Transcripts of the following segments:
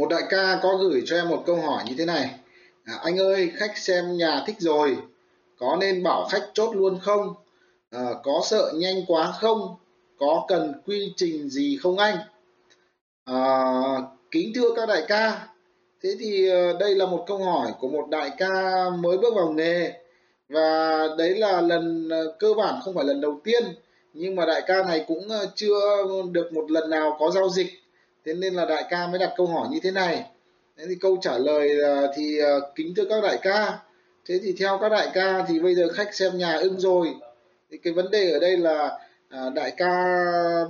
một đại ca có gửi cho em một câu hỏi như thế này. À, anh ơi khách xem nhà thích rồi. Có nên bảo khách chốt luôn không? À, có sợ nhanh quá không? Có cần quy trình gì không anh? À, kính thưa các đại ca. Thế thì ờ, đây là một câu hỏi của một đại ca mới bước vào nghề. Và đấy là lần ờ, cơ bản không phải lần đầu tiên. Nhưng mà đại ca này cũng ờ, chưa được một lần nào có giao dịch thế nên là đại ca mới đặt câu hỏi như thế này. Thế thì câu trả lời à, thì à, kính thưa các đại ca. Thế thì theo các đại ca thì bây giờ khách xem nhà ưng rồi. Thì cái vấn đề ở đây là à, đại ca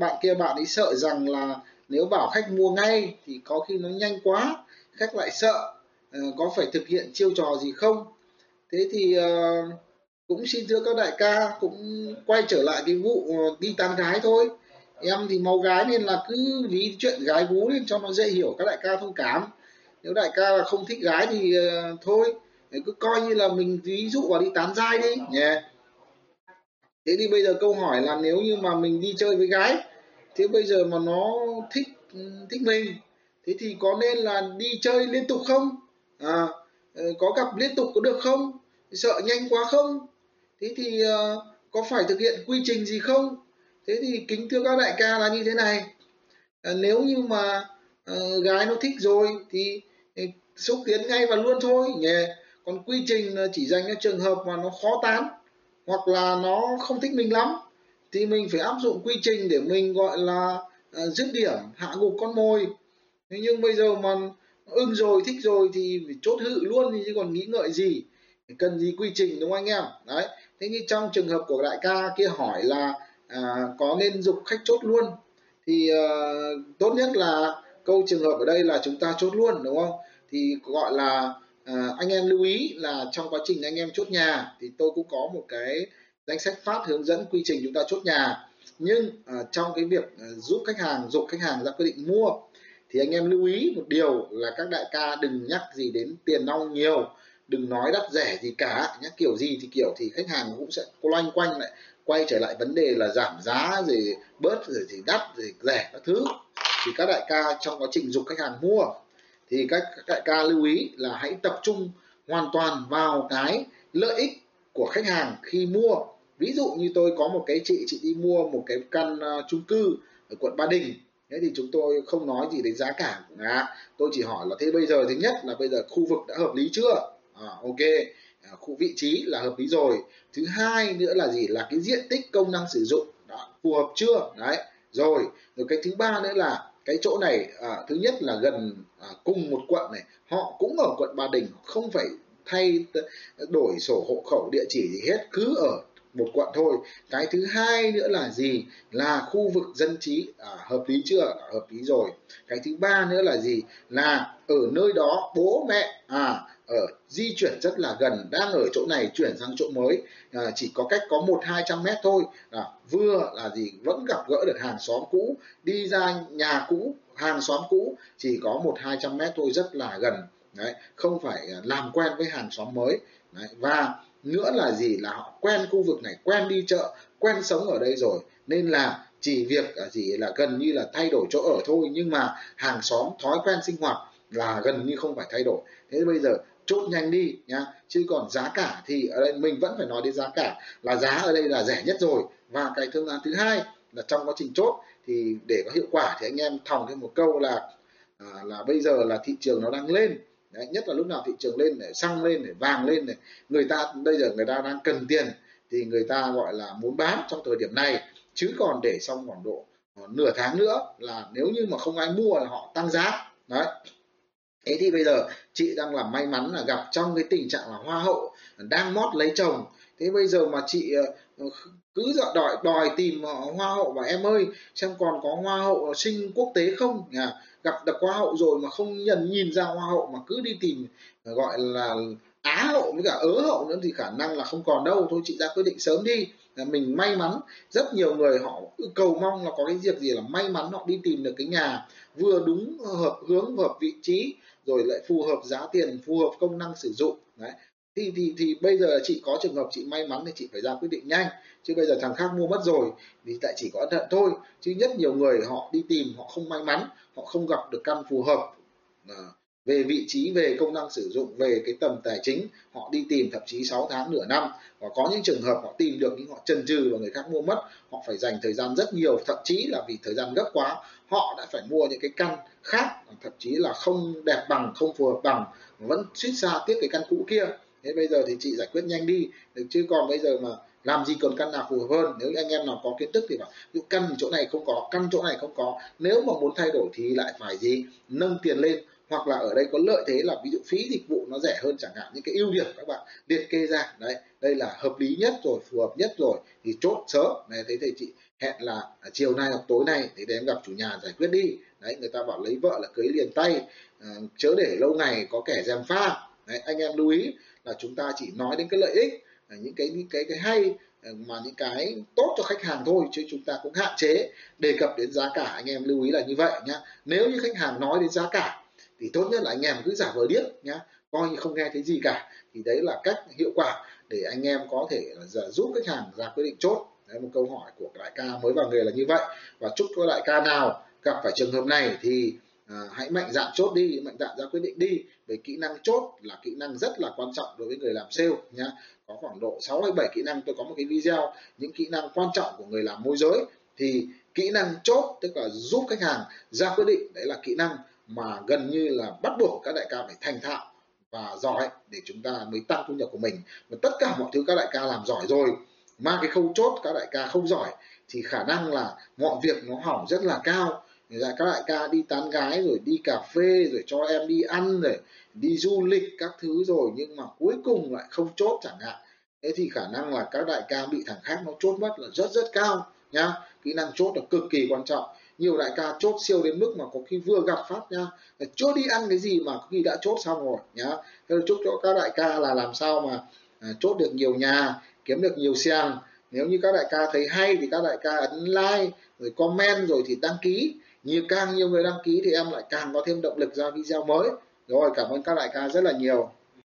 bạn kia bạn ấy sợ rằng là nếu bảo khách mua ngay thì có khi nó nhanh quá khách lại sợ à, có phải thực hiện chiêu trò gì không? Thế thì à, cũng xin thưa các đại ca cũng quay trở lại cái vụ à, đi tán gái thôi em thì máu gái nên là cứ ví chuyện gái gú lên cho nó dễ hiểu các đại ca thông cảm. Nếu đại ca là không thích gái thì uh, thôi. Cứ coi như là mình ví dụ vào đi tán dai đi nhé. Yeah thế thì bây giờ câu hỏi là nếu như mà mình đi chơi với gái thế bây giờ mà nó thích ừ, thích mình thế thì có nên là đi chơi liên tục không? À, ờ, có gặp liên tục có được không? Sợ nhanh quá không? Thế thì uh, có phải thực hiện quy trình gì không? Thế thì kính thưa các đại ca là như thế này. À, nếu như mà uh, gái nó thích rồi thì, ờ, xúc tiến ngay và luôn thôi nhỉ? Còn quy trình chỉ dành cho trường hợp mà nó khó tán hoặc là nó không thích mình lắm thì mình phải áp dụng quy trình để mình gọi là uh, dứt điểm hạ gục con mồi. Thế nhưng bây giờ mà ưng rồi thích rồi thì phải chốt hự luôn chứ còn nghĩ ngợi gì. Cần gì quy trình đúng không anh em? Đấy thế như trong trường hợp của đại ca kia hỏi là à, có nên dục khách chốt luôn thì uh, tốt nhất là câu trường hợp ở đây là chúng ta chốt luôn đúng không? Thì gọi là à, anh em lưu ý là trong quá trình anh em chốt nhà thì tôi cũng có một cái danh sách phát hướng dẫn quy trình chúng ta chốt nhà. Nhưng à, trong cái việc à, giúp khách hàng dục khách hàng ra quyết định mua thì anh em lưu ý một điều là các đại ca đừng nhắc gì đến tiền nong nhiều đừng nói đắt rẻ gì cả nhé kiểu gì thì kiểu thì khách hàng cũng sẽ loanh quanh lại quay trở lại vấn đề là giảm giá rồi bớt rồi thì đắt rồi rẻ các thứ. Thì các đại ca trong quá trình dục khách hàng mua thì các đại ca lưu ý là hãy tập trung hoàn toàn vào cái lợi ích của khách hàng khi mua. Ví dụ như tôi có một cái chị chị đi mua một cái căn uh, chung cư ở quận ba đình thế thì chúng tôi không nói gì đến giá cả à, tôi chỉ hỏi là thế bây giờ thứ nhất là bây giờ khu vực đã hợp lý chưa? À, ok. À, khu vị trí là hợp lý rồi. Thứ hai nữa là gì? Là cái diện tích công năng sử dụng. Đó, phù hợp chưa? Đấy rồi. Rồi cái thứ ba nữa là cái chỗ này à, thứ nhất là gần à, cùng một quận này. Họ cũng ở quận ba đình không phải thay đổi sổ hộ khẩu địa chỉ gì hết cứ ở một quận thôi. Cái thứ hai nữa là gì? Là khu vực dân trí. À, hợp lý chưa? À, hợp lý rồi. Cái thứ ba nữa là gì? Là ở nơi đó bố mẹ à ở di chuyển rất là gần đang ở chỗ này chuyển sang chỗ mới. À, chỉ có cách có một hai trăm mét thôi. À, vừa là gì? Vẫn gặp gỡ được hàng xóm cũ đi ra nhà cũ hàng xóm cũ. Chỉ có một hai trăm mét thôi rất là gần. Đấy không phải à, làm quen với hàng xóm mới. Đấy, và nữa là gì? Là họ quen khu vực này quen đi chợ quen sống ở đây rồi. Nên là chỉ việc là gì là gần như là thay đổi chỗ ở thôi. Nhưng mà hàng xóm thói quen sinh hoạt là gần như không phải thay đổi. Thế bây giờ chốt nhanh đi nhá. Chứ còn giá cả thì ở đây mình vẫn phải nói đến giá cả. Là giá ở đây là rẻ nhất rồi. Và cái phương án thứ hai là trong quá trình chốt thì để có hiệu quả thì anh em thòng thêm một câu là à, là bây giờ là thị trường nó đang lên. Đấy, nhất là lúc nào thị trường lên để xăng lên để vàng lên này người ta bây giờ người ta đang cần tiền thì người ta gọi là muốn bán trong thời điểm này. Chứ còn để xong khoảng độ ờ, nửa tháng nữa là nếu như mà không ai mua là họ tăng giá. Đấy. Thế thì bây giờ chị đang là may mắn là gặp trong cái tình trạng là hoa hậu đang mót lấy chồng. Thế bây giờ mà chị ờ, ờ, cứ dọa đòi đòi tìm hoa hậu và em ơi xem còn có hoa hậu sinh quốc tế không? Nhỉ gặp được hoa hậu rồi mà không nhận nhìn ra hoa hậu mà cứ đi tìm ờ, gọi là á hậu với cả ớ hậu nữa thì khả năng là không còn đâu. Thôi chị ra quyết định sớm đi. Mình may mắn, rất nhiều người họ cầu mong là có cái việc gì là may mắn họ đi tìm được cái nhà vừa đúng, hợp hướng, hợp vị trí, rồi lại phù hợp giá tiền, phù hợp công năng sử dụng. Đấy thì thì thì bây giờ chị có trường hợp chị may mắn thì chị phải ra quyết định nhanh. Chứ bây giờ thằng khác mua mất rồi thì tại chỉ có ân thận thôi. Chứ nhất nhiều người họ đi tìm họ không may mắn họ không gặp được căn phù hợp à, về vị trí về công năng sử dụng về cái tầm tài chính họ đi tìm thậm chí 6 tháng nửa năm. Và có những trường hợp họ tìm được nhưng họ chần chừ và người khác mua mất họ phải dành thời gian rất nhiều. Thậm chí là vì thời gian gấp quá họ đã phải mua những cái căn khác thậm chí là không đẹp bằng không phù hợp bằng vẫn suýt xa tiếc cái căn cũ kia thế bây giờ thì chị giải quyết nhanh đi. Được chứ còn bây giờ mà làm gì còn căn nào phù hợp hơn? Nếu anh em nào có kiến thức thì bảo ví căn chỗ này không có căn chỗ này không có nếu mà muốn thay đổi thì lại phải gì? Nâng tiền lên. Hoặc là ở đây có lợi thế là ví dụ phí dịch vụ nó rẻ hơn chẳng hạn những cái ưu điểm các bạn liệt kê ra. Đấy đây là hợp lý nhất rồi phù hợp nhất rồi thì chốt sớm. Này thế thì chị hẹn là chiều nay hoặc tối nay thì để em gặp chủ nhà giải quyết đi. Đấy người ta bảo lấy vợ là cưới liền tay. À, chớ để lâu ngày có kẻ dèm pha. Đấy, anh em lưu ý là chúng ta chỉ nói đến cái lợi ích à, những cái những cái cái hay à, mà những cái tốt cho khách hàng thôi, chứ chúng ta cũng hạn chế đề cập đến giá cả. Anh em lưu ý là như vậy nhá. Nếu như khách hàng nói đến giá cả, thì tốt nhất là anh em cứ giả vờ điếc nhá. Coi như không nghe thấy gì cả. Thì đấy là cách hiệu quả để anh em có thể là giúp khách hàng ra quyết định chốt. Đấy, một câu hỏi của đại ca mới vào nghề là như vậy. Và chúc các đại ca nào gặp phải trường hợp này thì à, hãy mạnh dạn chốt đi mạnh dạn ra quyết định đi. Về kỹ năng chốt là kỹ năng rất là quan trọng đối với người làm sale nhá. Có khoảng độ 6 hay 7 kỹ năng tôi có một cái video những kỹ năng quan trọng của người làm môi giới. Thì kỹ năng chốt tức là giúp khách hàng ra quyết định đấy là kỹ năng mà gần như là bắt buộc các đại ca phải thành thạo và giỏi để chúng ta mới tăng thu nhập của mình. Và tất cả mọi thứ các đại ca làm giỏi rồi mà cái khâu chốt các đại ca không giỏi thì khả năng là mọi việc nó hỏng rất là cao dạ các đại ca đi tán gái rồi đi cà phê rồi cho em đi ăn rồi đi du lịch các thứ rồi nhưng mà cuối cùng lại không chốt chẳng hạn. Thế thì khả năng là các đại ca bị thằng khác nó chốt mất là rất rất cao nhá. Kỹ năng chốt là cực kỳ quan trọng. Nhiều đại ca chốt siêu đến mức mà có khi vừa gặp phát nhá chưa đi ăn cái gì mà có khi đã chốt xong rồi nhá. Thế chúc cho các đại ca là làm sao mà à, chốt được nhiều nhà kiếm được nhiều xe nếu như các đại ca thấy hay thì các đại ca ấn like rồi comment rồi thì đăng ký nhiều càng nhiều người đăng ký thì em lại càng có thêm động lực ra video mới. Rồi, cảm ơn các đại ca rất là nhiều.